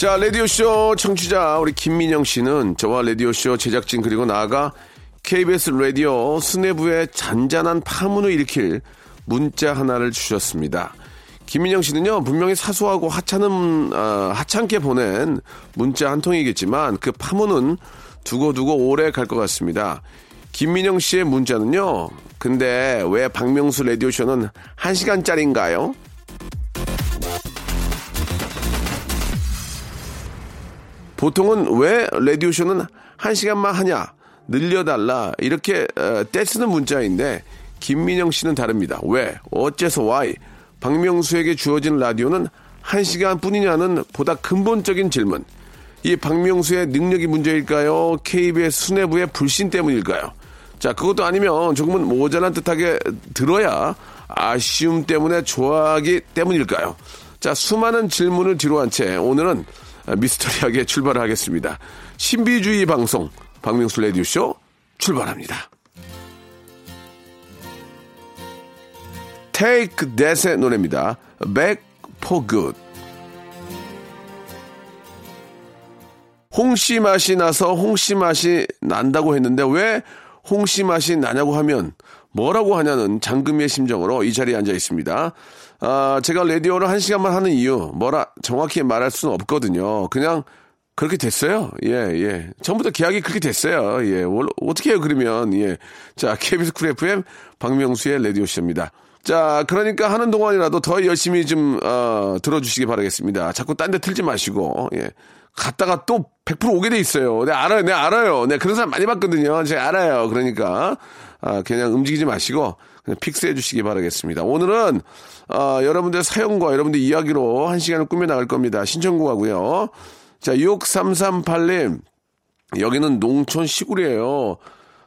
자 라디오쇼 청취자 우리 김민영 씨는 저와 라디오쇼 제작진 그리고 나아가 KBS 라디오 수뇌부에 잔잔한 파문을 일으킬 문자 하나를 주셨습니다. 김민영 씨는요 분명히 사소하고 하찮은 아, 하찮게 보낸 문자 한 통이겠지만 그 파문은 두고두고 오래 갈 것 같습니다. 김민영 씨의 문자는요. 근데 왜 박명수 라디오 쇼는 한 시간짜리인가요? 보통은 왜 라디오 쇼는 한 시간만 하냐 늘려달라 이렇게 어, 떼쓰는 문자인데 김민영 씨는 다릅니다. 왜? 어째서 why? 박명수에게 주어진 라디오는 한 시간 뿐이냐는 보다 근본적인 질문. 이 박명수의 능력이 문제일까요? KBS 수뇌부의 불신 때문일까요? 자, 그것도 아니면 조금은 모자란 듯하게 들어야 아쉬움 때문에 좋아하기 때문일까요? 자, 수많은 질문을 뒤로 한 채 오늘은 미스터리하게 출발을 하겠습니다. 신비주의 방송 박명수 레디오쇼 출발합니다. Take That의 노래입니다. Back for Good. 홍씨 맛이 나서 홍씨 맛이 난다고 했는데 왜 홍씨 맛이 나냐고 하면 뭐라고 하냐는 장금의 심정으로 이 자리에 앉아 있습니다. 아, 제가 라디오를 한 시간만 하는 이유, 뭐라 정확히 말할 수는 없거든요. 그냥 그렇게 됐어요. 예, 예. 처음부터 계약이 그렇게 됐어요. 예. 월- 어떻게 해요, 그러면. 예. 자, KBS 쿨 FM 박명수의 라디오쇼입니다. 자, 그러니까 하는 동안이라도 더 열심히 좀, 어, 들어주시기 바라겠습니다. 자꾸 딴 데 틀지 마시고, 예. 갔다가 또 100% 오게 돼 있어요. 네, 알아요. 네, 알아요. 네, 그런 사람 많이 봤거든요. 제가 알아요. 그러니까, 아, 그냥 움직이지 마시고, 픽스해 주시기 바라겠습니다. 오늘은, 아, 여러분들 사연과 여러분들 이야기로 한 시간을 꾸며 나갈 겁니다. 신청곡 하고요. 자, 6338님. 여기는 농촌 시골이에요.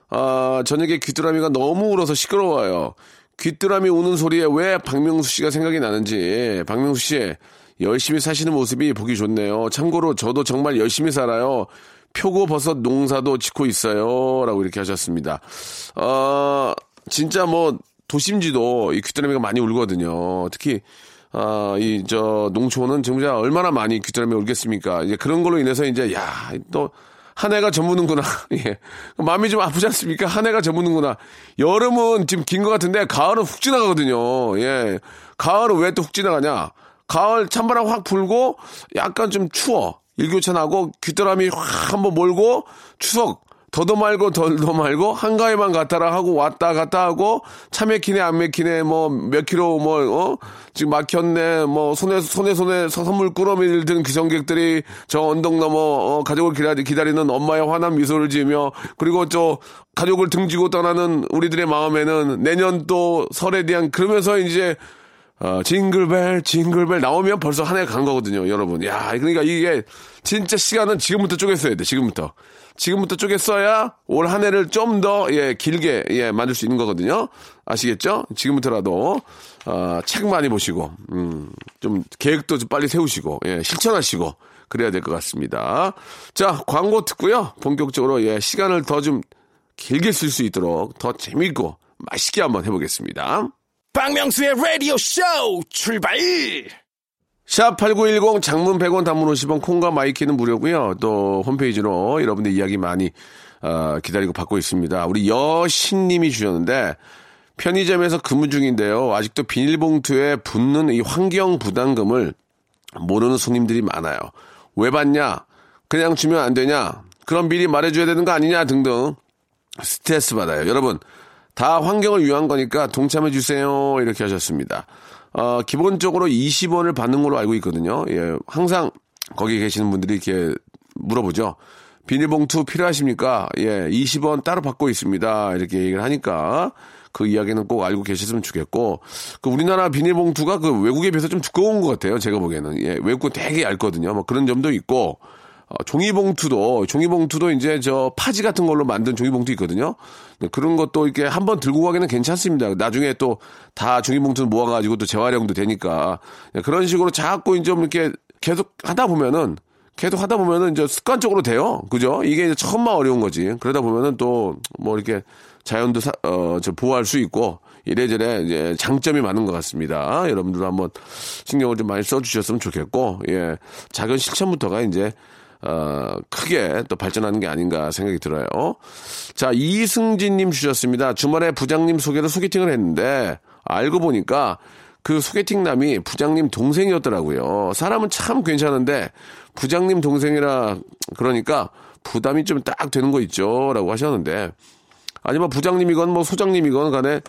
아, 저녁에 귀뚜라미가 너무 울어서 시끄러워요. 귀뚜라미 우는 소리에 왜 박명수 씨가 생각이 나는지, 박명수 씨, 열심히 사시는 모습이 보기 좋네요. 참고로 저도 정말 열심히 살아요. 표고 버섯 농사도 짓고 있어요. 라고 이렇게 하셨습니다. 어, 진짜 뭐, 도심지도 이 귀뚜라미가 많이 울거든요. 특히, 아, 이, 저, 농촌은 정말 얼마나 많이 귀뚜라미 울겠습니까? 이제 그런 걸로 인해서 이제, 야, 또, 한 해가 저무는구나. 예. 마음이 좀 아프지 않습니까? 한 해가 저무는구나. 여름은 지금 긴 것 같은데, 가을은 훅 지나가거든요. 예. 가을은 왜 또 훅 지나가냐? 가을 찬바람 확 불고, 약간 좀 추워. 일교차 나고, 귀뚜라미 확 한번 몰고, 추석, 더도 말고 덜도 말고 한가위만 갔다라 하고 왔다 갔다 하고 차 막히네 안 막히네 뭐 몇 킬로 뭐 어? 지금 막혔네 뭐 손에 손에 손에 서- 선물 꾸러미를 든 귀성객들이 저 언덕 넘어 어, 가족을 기다리, 기다리는 엄마의 환한 미소를 지으며 그리고 저 가족을 등지고 떠나는 우리들의 마음에는 내년 또 설에 대한 그러면서 이제 어, 징글벨, 징글벨 나오면 벌써 한 해 간 거거든요, 여러분. 야, 그러니까 이게 진짜 시간은 지금부터 쪼개써야 돼, 지금부터. 지금부터 쪼개 써야 올 한 해를 좀 더, 예, 길게, 예, 만들 수 있는 거거든요. 아시겠죠? 지금부터라도, 어, 책 많이 보시고, 음, 좀 계획도 좀 빨리 세우시고, 예, 실천하시고, 그래야 될 것 같습니다. 자, 광고 듣고요. 본격적으로, 예, 시간을 더 좀 길게 쓸 수 있도록 더 재밌고 맛있게 한번 해보겠습니다. 박명수의 라디오 쇼 출발! 샵8910 장문 100원 단문 50원 콩과 my K는 무료고요. 또 홈페이지로 여러분들 이야기 많이 어, 기다리고 받고 있습니다. 우리 여신님이 주셨는데 편의점에서 근무 중인데요. 아직도 비닐봉투에 붙는 이 환경 부담금을 모르는 손님들이 많아요. 왜 받냐? 그냥 주면 안 되냐? 그럼 미리 말해줘야 되는 거 아니냐? 등등 스트레스 받아요. 여러분, 다 환경을 위한 거니까 동참해 주세요. 이렇게 하셨습니다. 어, 기본적으로 20원을 받는 걸로 알고 있거든요. 예, 항상 거기 계시는 분들이 이렇게 물어보죠. 비닐봉투 필요하십니까? 예, 20원 따로 받고 있습니다. 이렇게 얘기를 하니까 그 이야기는 꼭 알고 계셨으면 좋겠고 그 우리나라 비닐봉투가 그 외국에 비해서 좀 두꺼운 것 같아요. 제가 보기에는 예, 외국은 되게 얇거든요. 뭐 그런 점도 있고 어, 종이봉투도 종이봉투도 이제 저 파지 같은 걸로 만든 종이봉투 있거든요. 네, 그런 것도 이렇게 한번 들고 가기는 괜찮습니다. 나중에 또 다 종이봉투 모아가지고 또 재활용도 되니까 네, 그런 식으로 자꾸 이제 좀 이렇게 계속 하다 보면은 계속 하다 보면은 이제 습관적으로 돼요. 그죠? 이게 이제 처음만 어려운 거지. 그러다 보면은 또 뭐 이렇게 자연도 사, 어, 저 보호할 수 있고 이래저래 이제 장점이 많은 것 같습니다. 여러분들도 한번 신경을 좀 많이 써주셨으면 좋겠고, 예. 작은 실천부터가 이제 어, 크게 또 발전하는 게 아닌가 생각이 들어요. 자, 이승진님 주셨습니다. 주말에 부장님 소개로 소개팅을 했는데, 알고 보니까 그 소개팅 남이 부장님 동생이었더라고요. 사람은 참 괜찮은데, 부장님 동생이라 그러니까 부담이 좀 딱 되는 거 있죠. 라고 하셨는데, 아니면 부장님이건 뭐 소장님이건 간에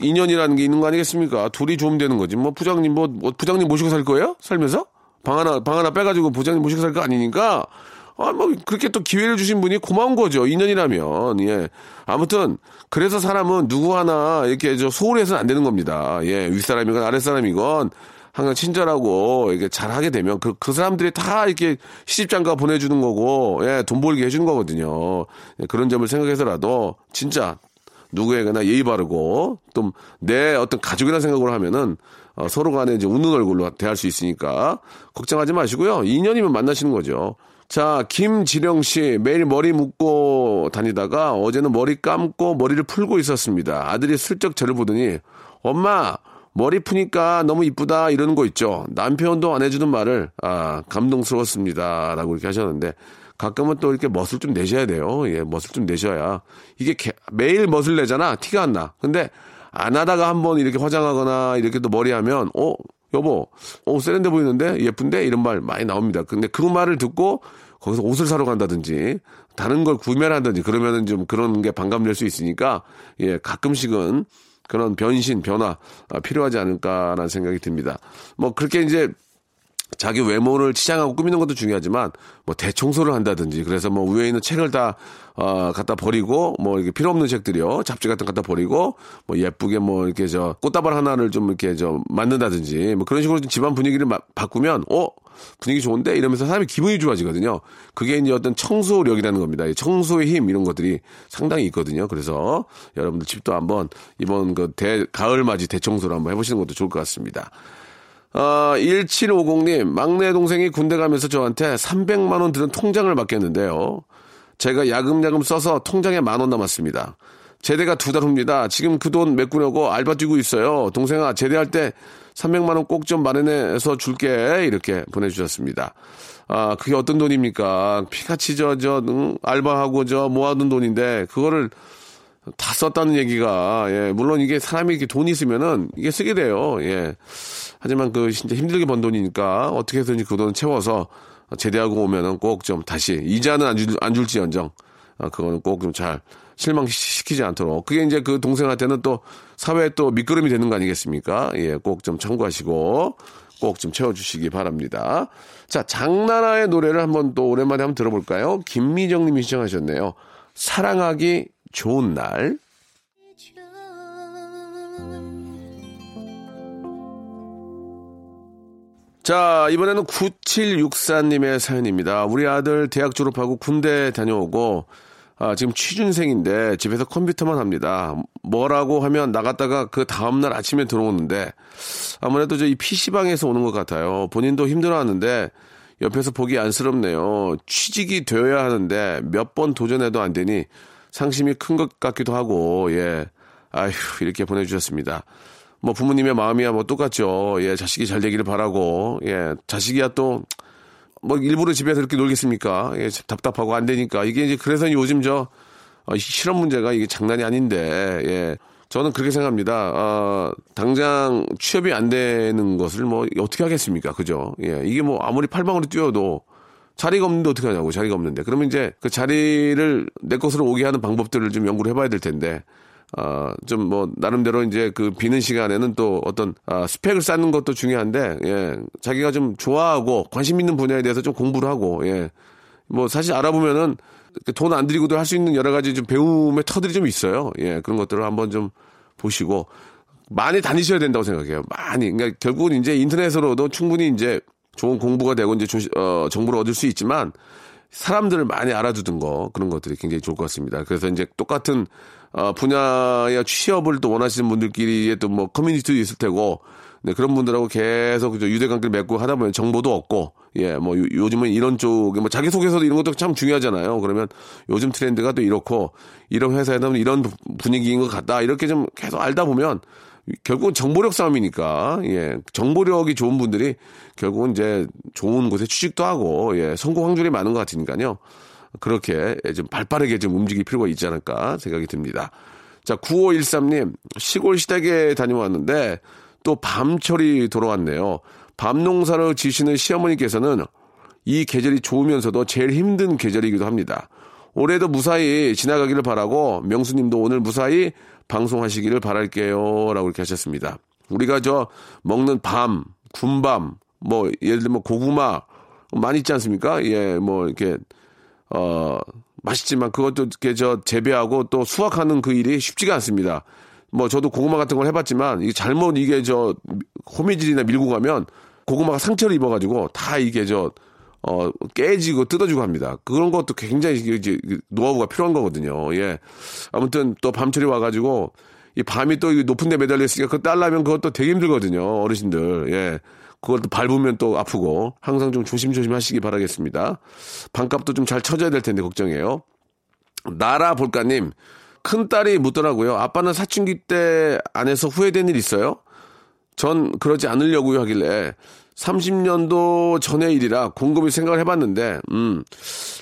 인연이라는 게 있는 거 아니겠습니까? 둘이 좋으면 되는 거지. 뭐 부장님 뭐, 뭐 부장님 모시고 살 거예요? 살면서? 방 하나 방 하나 빼가지고 부장님 모시고 살 거 아니니까 아 뭐 그렇게 또 기회를 주신 분이 고마운 거죠. 인연이라면. 예. 아무튼 그래서 사람은 누구 하나 이렇게 저 소홀해서는 안 되는 겁니다. 예. 윗사람이건 아랫사람이건 항상 친절하고 이렇게 잘하게 되면 그, 그 사람들이 다 이렇게 시집장가 보내주는 거고 예 돈 벌게 해주는 거거든요. 예, 그런 점을 생각해서라도 진짜 누구에게나 예의 바르고 또내 어떤 가족이라 생각으로 하면은 어, 서로 간에 이제 웃는 얼굴로 대할 수 있으니까 걱정하지 마시고요. 인연이면 만나시는 거죠. 자, 김지령 씨 매일 머리 묶고 다니다가 어제는 머리 감고 머리를 풀고 있었습니다. 아들이 슬쩍 저를 보더니 엄마 머리 푸니까 너무 이쁘다 이러는 거 있죠. 남편도 안 해주는 말을 아 감동스러웠습니다라고 이렇게 하셨는데 가끔은 또 이렇게 멋을 좀 내셔야 돼요. 예, 멋을 좀 내셔야 이게 개- 매일 멋을 내잖아 티가 안 나. 근데 안 하다가 한번 이렇게 화장하거나 이렇게 또 머리하면 어 여보 어 세련돼 보이는데 예쁜데 이런 말 많이 나옵니다. 근데 그 말을 듣고 거기서 옷을 사러 간다든지 다른 걸 구매를 한다든지 그러면은 좀 그런 게 반감될 수 있으니까 예 가끔씩은 그런 변신 변화 아, 필요하지 않을까라는 생각이 듭니다. 뭐 그렇게 이제 자기 외모를 치장하고 꾸미는 것도 중요하지만 뭐 대청소를 한다든지 그래서 뭐 위에 있는 책을 다 어, 갖다 버리고 뭐 이렇게 필요 없는 책들이요 잡지 같은 거 갖다 버리고 뭐 예쁘게 뭐 이렇게 저 꽃다발 하나를 좀 이렇게 저 만든다든지 뭐 그런 식으로 좀 집안 분위기를 마- 바꾸면 어 분위기 좋은데 이러면서 사람이 기분이 좋아지거든요. 그게 이제 어떤 청소력이라는 겁니다. 이 청소의 힘 이런 것들이 상당히 있거든요. 그래서 여러분들 집도 한번 이번 그 대 가을 맞이 대청소를 한번 해보시는 것도 좋을 것 같습니다. 어, 1750님, 막내 동생이 군대 가면서 저한테 300만원 드는 통장을 맡겼는데요. 제가 야금야금 써서 통장에 만 원 남았습니다. 제대가 두 달 후입니다. 지금 그 돈 메꾸려고 알바 뛰고 있어요. 동생아, 제대할 때 300만원 꼭 좀 마련해서 줄게. 이렇게 보내주셨습니다. 아, 그게 어떤 돈입니까? 피카치 저, 저, 응? 알바하고 저 모아둔 돈인데, 그거를 다 썼다는 얘기가, 예, 물론 이게 사람이 이렇게 돈이 있으면은 이게 쓰게 돼요. 예. 하지만 그 진짜 힘들게 번 돈이니까 어떻게 해서든지 그 돈을 채워서 제대하고 오면은 꼭 좀 다시 이자는 안, 줄, 안 줄지언정 아, 그거는 꼭 좀 잘 실망시키지 않도록 그게 이제 그 동생한테는 또 사회에 또 밑거름이 되는 거 아니겠습니까? 예, 꼭 좀 참고하시고 꼭 좀 채워주시기 바랍니다. 자, 장나라의 노래를 한번 또 오랜만에 한번 들어볼까요? 김미정 님이 시청하셨네요. 사랑하기 좋은 날. 자, 이번에는 9764님의 사연입니다. 우리 아들 대학 졸업하고 군대 다녀오고, 아, 지금 취준생인데 집에서 컴퓨터만 합니다. 뭐라고 하면 나갔다가 그 다음날 아침에 들어오는데, 아무래도 저이 PC방에서 오는 것 같아요. 본인도 힘들어 하는데, 옆에서 보기 안쓰럽네요. 취직이 되어야 하는데, 몇 번 도전해도 안 되니, 상심이 큰 것 같기도 하고, 예. 아휴, 이렇게 보내주셨습니다. 뭐 부모님의 마음이야 뭐 똑같죠. 예, 자식이 잘 되기를 바라고, 예, 자식이야 또, 뭐 일부러 집에서 이렇게 놀겠습니까? 예, 답답하고 안 되니까. 이게 이제 그래서 요즘 저, 어, 실업 문제가 이게 장난이 아닌데, 예. 저는 그렇게 생각합니다. 어, 당장 취업이 안 되는 것을 뭐 어떻게 하겠습니까? 그죠? 예, 이게 뭐 아무리 팔방으로 뛰어도 자리가 없는데 어떻게 하냐고, 자리가 없는데. 그러면 이제 그 자리를 내 것으로 오게 하는 방법들을 좀 연구를 해봐야 될 텐데, 어, 좀 뭐, 나름대로 이제 그 비는 시간에는 또 어떤, 아, 스펙을 쌓는 것도 중요한데, 예, 자기가 좀 좋아하고 관심 있는 분야에 대해서 좀 공부를 하고, 예, 뭐 사실 알아보면은 돈 안 들이고도 할 수 있는 여러 가지 좀 배움의 터들이 좀 있어요. 예, 그런 것들을 한번 좀 보시고 많이 다니셔야 된다고 생각해요. 많이. 그러니까 결국은 이제 인터넷으로도 충분히 이제 좋은 공부가 되고 이제 조- 어, 정보를 얻을 수 있지만 사람들을 많이 알아두는 거 그런 것들이 굉장히 좋을 것 같습니다. 그래서 이제 똑같은 어, 분야의 취업을 또 원하시는 분들끼리의 또 뭐 커뮤니티도 있을 테고 네, 그런 분들하고 계속 그저 유대관계를 맺고 하다 보면 정보도 얻고 예, 뭐 요- 요즘은 이런 쪽에 뭐 자기소개서도 이런 것도 참 중요하잖아요. 그러면 요즘 트렌드가 또 이렇고 이런 회사에는 이런 부- 분위기인 것 같다. 이렇게 좀 계속 알다 보면 결국은 정보력 싸움이니까 예 정보력이 좋은 분들이 결국은 이제 좋은 곳에 취직도 하고 예 성공 확률이 많은 것 같으니까요 그렇게 좀 발빠르게 좀 움직일 필요가 있지 않을까 생각이 듭니다. 자 9513님 시골 시댁에 다녀왔는데 또 밤철이 돌아왔네요. 밤 농사를 지시는 시어머니께서는 이 계절이 좋으면서도 제일 힘든 계절이기도 합니다. 올해도 무사히 지나가기를 바라고 명수님도 오늘 무사히 방송하시기를 바랄게요. 라고 이렇게 하셨습니다. 우리가 저 먹는 밤, 군밤, 뭐 예를 들면 고구마 많이 있지 않습니까? 예, 뭐 이렇게 어 맛있지만 그것도 이렇게 저 재배하고 또 수확하는 그 일이 쉽지가 않습니다. 뭐 저도 고구마 같은 걸 해봤지만 이게 잘못 이게 저 호미질이나 밀고 가면 고구마가 상처를 입어가지고 다 이게 저 어, 깨지고 뜯어지고 합니다. 그런 것도 굉장히 이제 노하우가 필요한 거거든요. 예. 아무튼 또 밤철이 와가지고 이 밤이 또 높은 데 매달려 있으니까 그거 딸라면 그것도 되게 힘들거든요. 어르신들. 예. 그걸 또 밟으면 또 아프고 항상 좀 조심조심 하시기 바라겠습니다. 반값도 좀 잘 쳐줘야 될 텐데 걱정해요. 나라 볼까님, 큰 딸이 묻더라고요. 아빠는 사춘기 때 안에서 후회된 일 있어요? 전 그러지 않으려고요 하길래 30년도 전의 일이라 곰곰이 생각을 해봤는데, 음,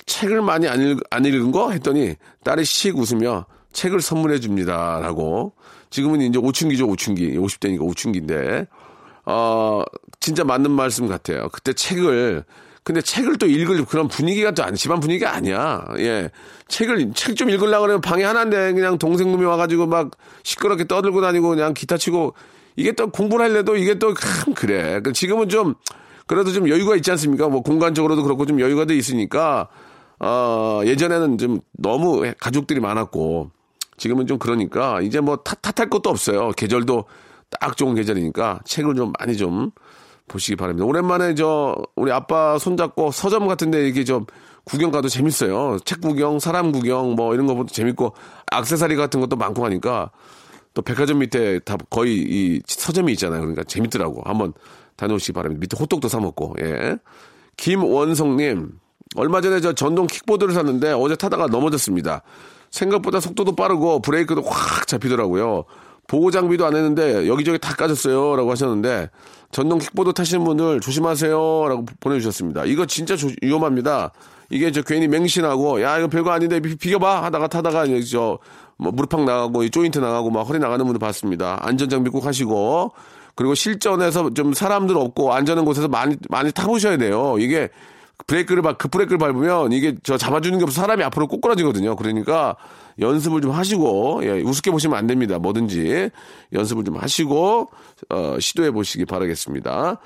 책을 많이 안, 읽, 안 읽은 거? 했더니 딸이 씩 웃으며 책을 선물해 줍니다. 라고. 지금은 이제 오춘기죠, 오춘기. 50대니까 오춘기인데. 어, 진짜 맞는 말씀 같아요. 그때 책을, 근데 책을 또 읽을 그런 분위기가 또 아니, 집안 분위기가 아니야. 예. 책을, 책 좀 읽으려고 그러면 방에 하나인데 그냥 동생 놈이 와가지고 막 시끄럽게 떠들고 다니고 그냥 기타 치고 이게 또 공부를 하려도 이게 또 참 그래. 그 지금은 좀 그래도 좀 여유가 있지 않습니까? 뭐 공간적으로도 그렇고 좀 여유가 돼 있으니까 어, 예전에는 좀 너무 가족들이 많았고 지금은 좀 그러니까 이제 뭐 탓, 탓할 것도 없어요. 계절도 딱 좋은 계절이니까 책을 좀 많이 좀 보시기 바랍니다. 오랜만에 저 우리 아빠 손잡고 서점 같은데 이렇게 좀 구경 가도 재밌어요. 책 구경, 사람 구경 뭐 이런 거보다 재밌고 액세서리 같은 것도 많고 하니까 또 백화점 밑에 다 거의 이 서점이 있잖아요. 그러니까 재밌더라고. 한번 다녀오시기 바랍니다. 밑에 호떡도 사 먹고. 예. 김원성님 얼마 전에 저 전동 킥보드를 샀는데 어제 타다가 넘어졌습니다. 생각보다 속도도 빠르고 브레이크도 확 잡히더라고요. 보호 장비도 안 했는데 여기저기 다 까졌어요. 라고 하셨는데 전동 킥보드 타시는 분들 조심하세요. 라고 보내주셨습니다. 이거 진짜 조- 위험합니다. 이게 저 괜히 맹신하고 야 이거 별거 아닌데 비- 비켜봐 하다가 타다가 저 뭐 무릎팍 나가고 이 조인트 나가고 막 허리 나가는 분들 봤습니다. 안전 장비 꼭 하시고 그리고 실전에서 좀 사람들 없고 안전한 곳에서 많이 많이 타보셔야 돼요. 이게 브레이크를 밟, 그 브레이크를 밟으면 이게 저 잡아주는 게 없어 사람이 앞으로 꼬꾸라지거든요. 그러니까 연습을 좀 하시고, 예, 우습게 보시면 안 됩니다. 뭐든지. 연습을 좀 하시고, 어, 시도해 보시기 바라겠습니다.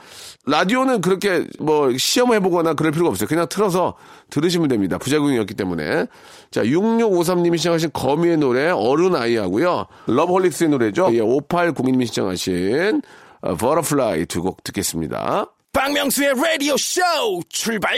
라디오는 그렇게 뭐 시험을 해보거나 그럴 필요가 없어요. 그냥 틀어서 들으시면 됩니다. 부작용이었기 때문에. 자, 6653님이 시청하신 거미의 노래, 어른 아이 하고요. 러브홀릭스의 노래죠. 예, 5802님이 시청하신 어, 버터플라이 두 곡 듣겠습니다. 박명수의 라디오 쇼 출발!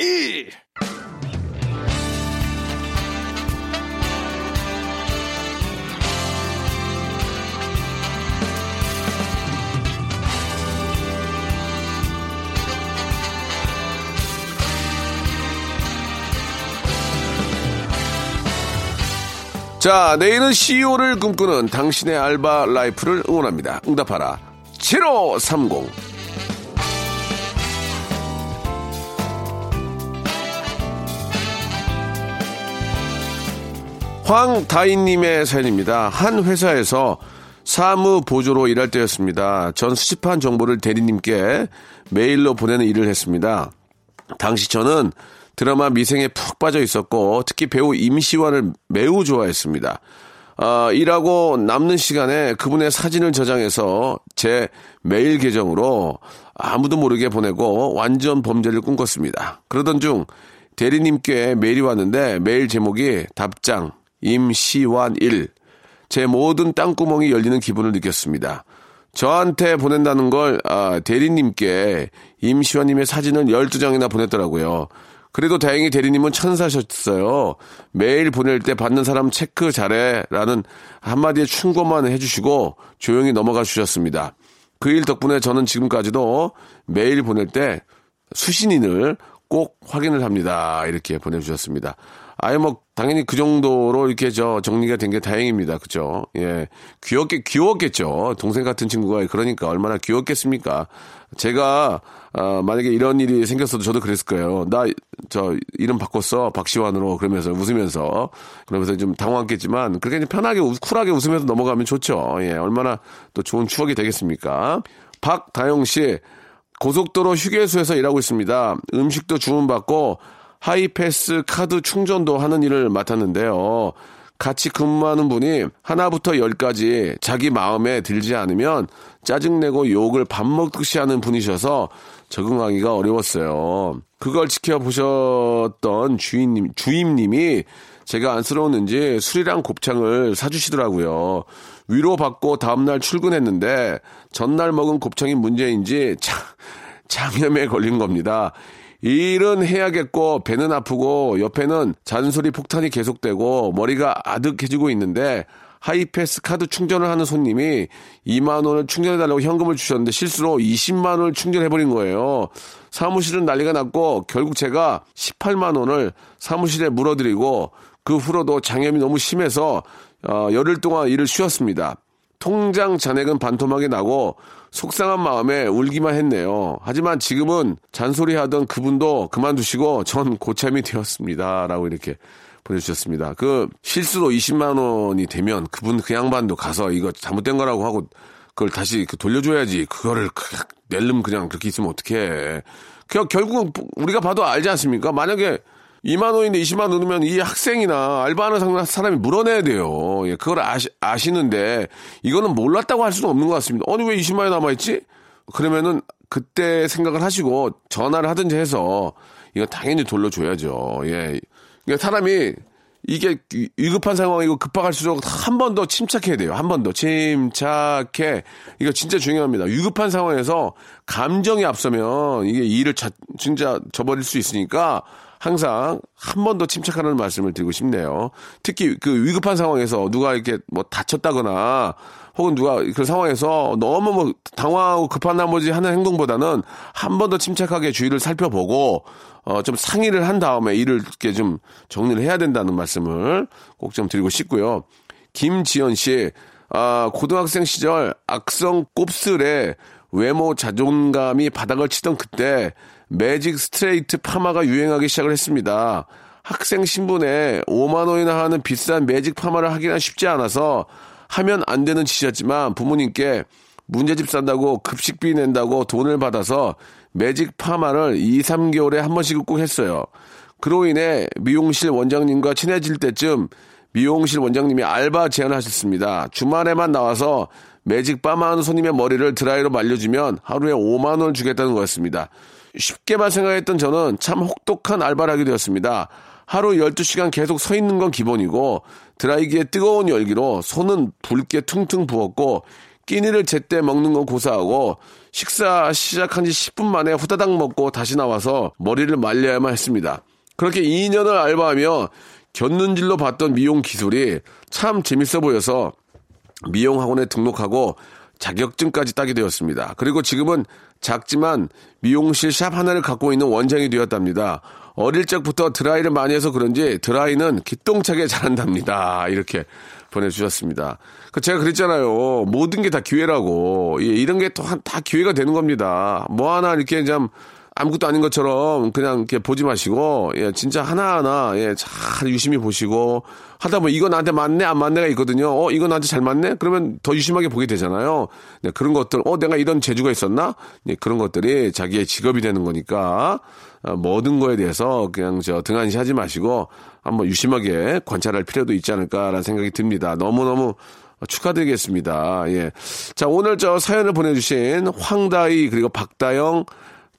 자, 내일은 CEO를 꿈꾸는 당신의 알바 라이프를 응원합니다. 응답하라. 7530. 황다인님의 사연입니다. 한 회사에서 사무 보조로 일할 때였습니다. 전 수집한 정보를 대리님께 메일로 보내는 일을 했습니다. 당시 저는 드라마 미생에 푹 빠져 있었고 특히 배우 임시완을 매우 좋아했습니다. 아, 일하고 남는 시간에 그분의 사진을 저장해서 제 메일 계정으로 아무도 모르게 보내고 완전 범죄를 꿈꿨습니다. 그러던 중 대리님께 메일이 왔는데 메일 제목이 답장 임시완 1 제 모든 땅구멍이 열리는 기분을 느꼈습니다. 저한테 보낸다는 걸 아, 대리님께 임시완님의 사진을 12장이나 보냈더라고요. 그래도 다행히 대리님은 천사셨어요. 매일 보낼 때 받는 사람 체크 잘해 라는 한마디의 충고만 해주시고 조용히 넘어가 주셨습니다. 그 일 덕분에 저는 지금까지도 매일 보낼 때 수신인을 꼭 확인을 합니다. 이렇게 보내주셨습니다. 아예 뭐 당연히 그 정도로 이렇게 저 정리가 된 게 다행입니다. 그죠? 예. 귀엽게 귀여웠겠죠. 동생 같은 친구가 그러니까 얼마나 귀엽겠습니까? 제가 아, 만약에 이런 일이 생겼어도 저도 그랬을 거예요. 나 저 이름 바꿨어 박시환으로 그러면서 웃으면서 그러면서 좀 당황했겠지만 그렇게 편하게 쿨하게 웃으면서 넘어가면 좋죠. 예. 얼마나 또 좋은 추억이 되겠습니까? 박다영 씨 고속도로 휴게소에서 일하고 있습니다. 음식도 주문받고 하이패스 카드 충전도 하는 일을 맡았는데요. 같이 근무하는 분이 하나부터 열까지 자기 마음에 들지 않으면 짜증내고 욕을 밥 먹듯이 하는 분이셔서 적응하기가 어려웠어요. 그걸 지켜보셨던 주인님, 주임님이 제가 안쓰러웠는지 술이랑 곱창을 사주시더라고요. 위로받고 다음날 출근했는데 전날 먹은 곱창이 문제인지 장, 장염에 걸린 겁니다. 일은 해야겠고 배는 아프고 옆에는 잔소리 폭탄이 계속되고 머리가 아득해지고 있는데 하이패스 카드 충전을 하는 손님이 2만 원을 충전해달라고 현금을 주셨는데 실수로 20만 원을 충전해버린 거예요. 사무실은 난리가 났고 결국 제가 18만 원을 사무실에 물어드리고 그 후로도 장염이 너무 심해서 어, 열흘 동안 일을 쉬었습니다. 통장 잔액은 반토막이 나고 속상한 마음에 울기만 했네요. 하지만 지금은 잔소리 하던 그분도 그만두시고 전 고참이 되었습니다. 라고 이렇게 보내주셨습니다. 그 실수로 20만 원이 되면 그분 그 양반도 가서 이거 잘못된 거라고 하고 그걸 다시 그 돌려줘야지. 그거를 낼름 그냥 그렇게 있으면 어떡해. 그 결국은 우리가 봐도 알지 않습니까? 만약에 2만 원인데 20만 원 넣으면 이 학생이나 알바하는 사람이 물어내야 돼요. 예, 그걸 아시, 아시는데 이거는 몰랐다고 할 수는 없는 것 같습니다. 아니 왜 20만 원이 남아있지? 그러면은 그때 생각을 하시고 전화를 하든지 해서 이거 당연히 돌려줘야죠. 예. 그러니까 사람이 이게 위급한 상황이고 급박할수록 한 번 더 침착해야 돼요. 한 번 더 침착해. 이거 진짜 중요합니다. 위급한 상황에서 감정이 앞서면 이게 일을 자, 진짜 저버릴 수 있으니까 항상 한 번 더 침착하는 말씀을 드리고 싶네요. 특히 그 위급한 상황에서 누가 이렇게 뭐 다쳤다거나 혹은 누가 그 상황에서 너무 뭐 당황하고 급한 나머지 하는 행동보다는 한 번 더 침착하게 주의를 살펴보고 어 좀 상의를 한 다음에 일을 이렇게 좀 정리를 해야 된다는 말씀을 꼭 좀 드리고 싶고요. 김지연 씨, 아, 고등학생 시절 악성 곱슬에 외모 자존감이 바닥을 치던 그때 매직 스트레이트 파마가 유행하기 시작을 했습니다. 학생 신분에 5만 원이나 하는 비싼 매직 파마를 하기는 쉽지 않아서 하면 안 되는 짓이었지만 부모님께 문제집 산다고 급식비 낸다고 돈을 받아서 매직 파마를 2, 3개월에 한 번씩 꼭 했어요. 그로 인해 미용실 원장님과 친해질 때쯤 미용실 원장님이 알바 제안을 하셨습니다. 주말에만 나와서 매직 파마하는 손님의 머리를 드라이로 말려주면 하루에 5만 원 주겠다는 거였습니다. 쉽게만 생각했던 저는 참 혹독한 알바를 하게 되었습니다. 하루 12시간 계속 서 있는 건 기본이고 드라이기에 뜨거운 열기로 손은 붉게 퉁퉁 부었고 끼니를 제때 먹는 건 고사하고 식사 시작한 지 10분 만에 후다닥 먹고 다시 나와서 머리를 말려야만 했습니다. 그렇게 2년을 알바하며 곁눈질로 봤던 미용 기술이 참 재밌어 보여서 미용 학원에 등록하고 자격증까지 따게 되었습니다. 그리고 지금은 작지만 미용실 샵 하나를 갖고 있는 원장이 되었답니다. 어릴 적부터 드라이를 많이 해서 그런지 드라이는 기똥차게 잘한답니다. 이렇게 보내주셨습니다. 그 제가 그랬잖아요. 모든 게 다 기회라고. 예, 이런 게또다 기회가 되는 겁니다. 뭐 하나 이렇게 좀 아무것도 아닌 것처럼 그냥 이렇게 보지 마시고, 예, 진짜 하나하나, 예, 잘 유심히 보시고, 하다 보면 이거 나한테 맞네, 안 맞네가 있거든요. 어, 이거 나한테 잘 맞네? 그러면 더 유심하게 보게 되잖아요. 네, 그런 것들, 어, 내가 이런 재주가 있었나? 네, 그런 것들이 자기의 직업이 되는 거니까, 어, 모든 거에 대해서 그냥 저 등한시 하지 마시고, 한번 유심하게 관찰할 필요도 있지 않을까라는 생각이 듭니다. 너무너무 축하드리겠습니다. 예. 자, 오늘 저 사연을 보내주신 황다희, 그리고 박다영,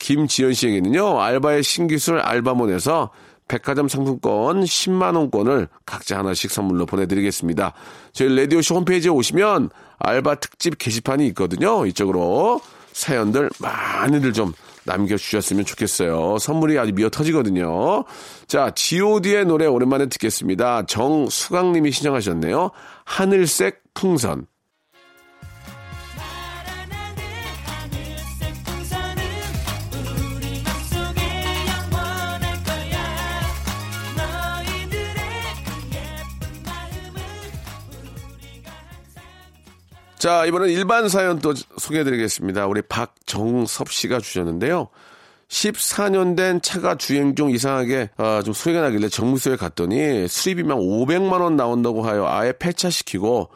김지연 씨에게는요, 알바의 신기술 알바몬에서 백화점 상품권 10만원권을 각자 하나씩 선물로 보내드리겠습니다. 저희 라디오쇼 홈페이지에 오시면 알바 특집 게시판이 있거든요. 이쪽으로 사연들 많이들 좀 남겨주셨으면 좋겠어요. 선물이 아주 미어 터지거든요. 자, god의 노래 오랜만에 듣겠습니다. 정수강님이 신청하셨네요. 하늘색 풍선. 자, 이번엔 일반 사연 또 소개해드리겠습니다. 우리 박정섭 씨가 주셨는데요. 14년 된 차가 주행 중 이상하게 아, 좀 소리가 나길래 정무소에 갔더니 수리비만 500만 원 나온다고 하여 아예 폐차시키고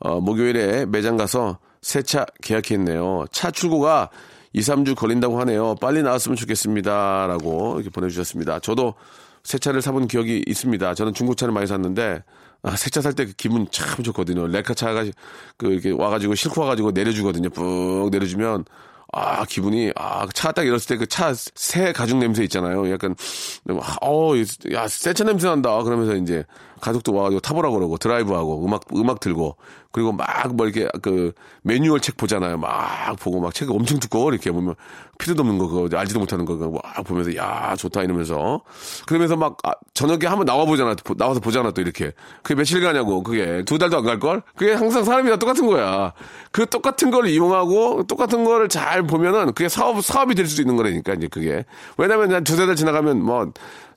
어, 목요일에 매장 가서 새 차 계약했네요. 차 출고가 2, 3주 걸린다고 하네요. 빨리 나왔으면 좋겠습니다. 라고 이렇게 보내주셨습니다. 저도 새 차를 사본 기억이 있습니다. 저는 중고차를 많이 샀는데 아, 새차 살때그 기분 참 좋거든요. 레카 차가 그 이렇게 와가지고 싣고 와가지고 내려주거든요. 푹 내려주면 아 기분이 아 차가 딱 일었을 때 그 차 새 가죽 냄새 있잖아요. 약간 어야새 차 냄새 난다. 그러면서 이제 가족도 와가지고 타보라 그러고 드라이브하고 음악 음악 들고 그리고 막 뭐 이렇게 그 매뉴얼 책 보잖아요. 막 보고 막 책 엄청 두꺼워 이렇게 보면. 필요도 없는 거 그거 알지도 못하는 거 그거 막 보면서 야 좋다 이러면서. 그러면서 막 아, 저녁에 한번 나와 보잖아 보- 나와서 보잖아 또 이렇게. 그게 며칠 가냐고 그게. 두 달도 안 갈 걸? 그게 항상 사람이 다 똑같은 거야. 그 똑같은 걸 이용하고 똑같은 거를 잘 보면은 그게 사업 사업이 될 수도 있는 거라니까 이제 그게. 왜냐면 한 두세 달 지나가면 뭐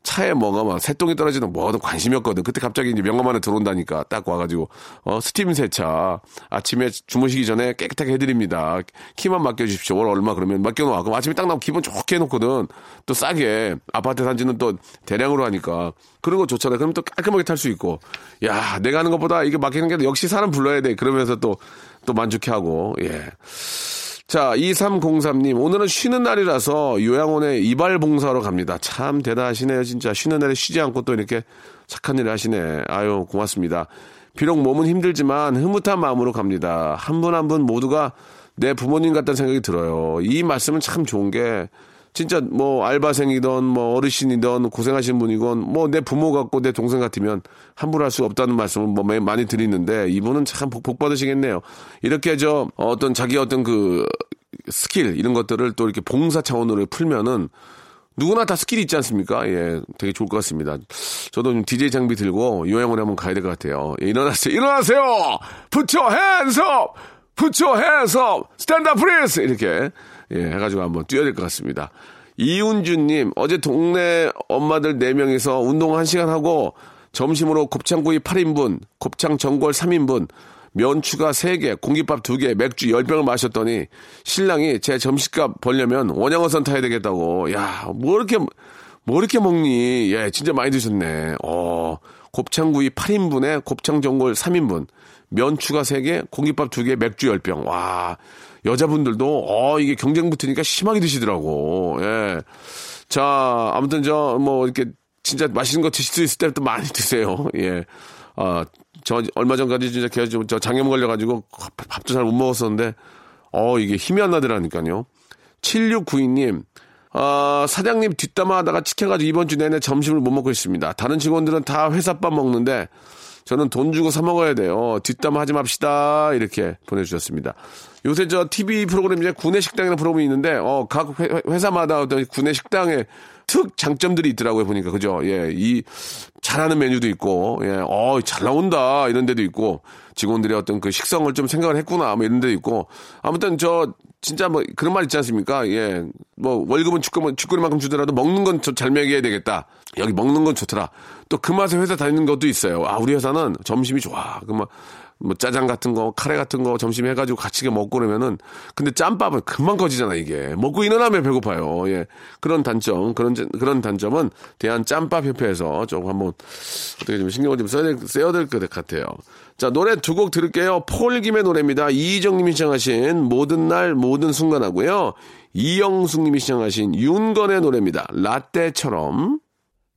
차에 뭐가 막 새똥이 떨어지는 뭐든 관심이 없거든. 그때 갑자기 이제 명함 하나 들어온다니까 딱 와가지고 어 스팀 세차 아침에 주무시기 전에 깨끗하게 해드립니다. 키만 맡겨주십시오. 월 얼마 그러면 맡겨놓아. 그럼 아침에 딱 나오면 기분 좋게 해놓거든. 또 싸게 아파트 단지는 또 대량으로 하니까 그런 거 좋잖아요. 그럼 또 깔끔하게 탈 수 있고 야 내가 하는 것보다 이게 맡기는 게 역시 사람 불러야 돼. 그러면서 또 또 만족해하고 예. 자, 2303님, 오늘은 쉬는 날이라서 요양원에 이발 봉사하러 갑니다. 참 대단하시네요, 진짜. 쉬는 날에 쉬지 않고 또 이렇게 착한 일을 하시네. 아유, 고맙습니다. 비록 몸은 힘들지만 흐뭇한 마음으로 갑니다. 한 분 한분 모두가 내 부모님 같다는 생각이 들어요. 이 말씀은 참 좋은 게, 진짜 뭐 알바생이든 뭐 어르신이든 고생하신 분이건 뭐 내 부모 같고 내 동생 같으면 함부로 할 수 없다는 말씀을 뭐 매- 많이 드리는데 이분은 참 복, 복 받으시겠네요. 이렇게 저 어떤 자기 어떤 그 스킬 이런 것들을 또 이렇게 봉사 차원으로 풀면은 누구나 다 스킬이 있지 않습니까? 예, 되게 좋을 것 같습니다. 저도 좀 DJ 장비 들고 요양원에 한번 가야 될 것 같아요. 예, 일어나세요. 일어나세요! Put your hands up! Put your hands up! Stand up, please! 이렇게, 예, 해가지고 한번 뛰어야 될 것 같습니다. 이운주님, 어제 동네 엄마들 4명이서 운동 1시간 하고 점심으로 곱창구이 8인분, 곱창 전골 3인분, 면추가 3개, 공깃밥 2개, 맥주 10병을 마셨더니 신랑이 제 점심값 벌려면 원양어선 타야 되겠다고. 야, 뭐 이렇게, 뭐 이렇게 먹니? 예, 진짜 많이 드셨네. 어, 곱창구이 8인분에 곱창 전골 3인분, 면추가 3개, 공깃밥 2개, 맥주 10병. 와, 여자분들도, 어, 이게 경쟁 붙으니까 심하게 드시더라고. 예. 자, 아무튼 저, 뭐, 이렇게 진짜 맛있는 거 드실 수 있을 때부터 많이 드세요. 예. 아, 저 얼마 전까지 진짜 계속 저 장염 걸려가지고 밥도 잘 못 먹었었는데, 어, 이게 힘이 안 나더라니까요. 7692님, 아, 사장님 뒷담화 하다가 찍혀가지고 이번 주 내내 점심을 못 먹고 있습니다. 다른 직원들은 다 회사밥 먹는데, 저는 돈 주고 사 먹어야 돼요. 뒷담화 하지 맙시다. 이렇게 보내주셨습니다. 요새 저 TV 프로그램 이제 구내식당이라는 프로그램이 있는데, 어, 각 회, 회사마다 어떤 구내식당에 특 장점들이 있더라고요, 보니까. 그죠? 예, 이, 잘하는 메뉴도 있고, 예, 어, 잘 나온다. 이런 데도 있고, 직원들의 어떤 그 식성을 좀 생각을 했구나. 뭐 이런 데도 있고. 아무튼 저, 진짜 뭐 그런 말 있지 않습니까? 예. 뭐 월급은 축구만, 축구리만큼 주더라도 먹는 건 잘 먹여야 되겠다. 여기 먹는 건 좋더라. 또 그 맛에 회사 다니는 것도 있어요. 아, 우리 회사는 점심이 좋아. 그뭐 뭐 짜장 같은 거, 카레 같은 거 점심 해가지고 같이 먹고 그러면은 근데 짬밥은 금방 꺼지잖아 이게 먹고 일어나면 배고파요. 예 그런 단점 그런 점- 그런 단점은 대한 짬밥 협회에서 조금 한번 어떻게 좀 신경을 좀 써야 될, 써야 될 것 같아요. 자 노래 두 곡 들을게요. 폴김의 노래입니다. 이희정님이 시청하신 모든 날 모든 순간하고요. 이영숙님이 시청하신 윤건의 노래입니다. 라떼처럼.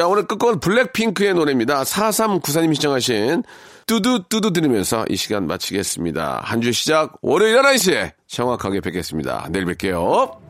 자, 오늘 끝곡은 블랙핑크의 노래입니다. 4394님 시청하신 뚜두 뚜두 들으면서 이 시간 마치겠습니다. 한 주 시작 월요일 11시에 정확하게 뵙겠습니다. 내일 뵐게요.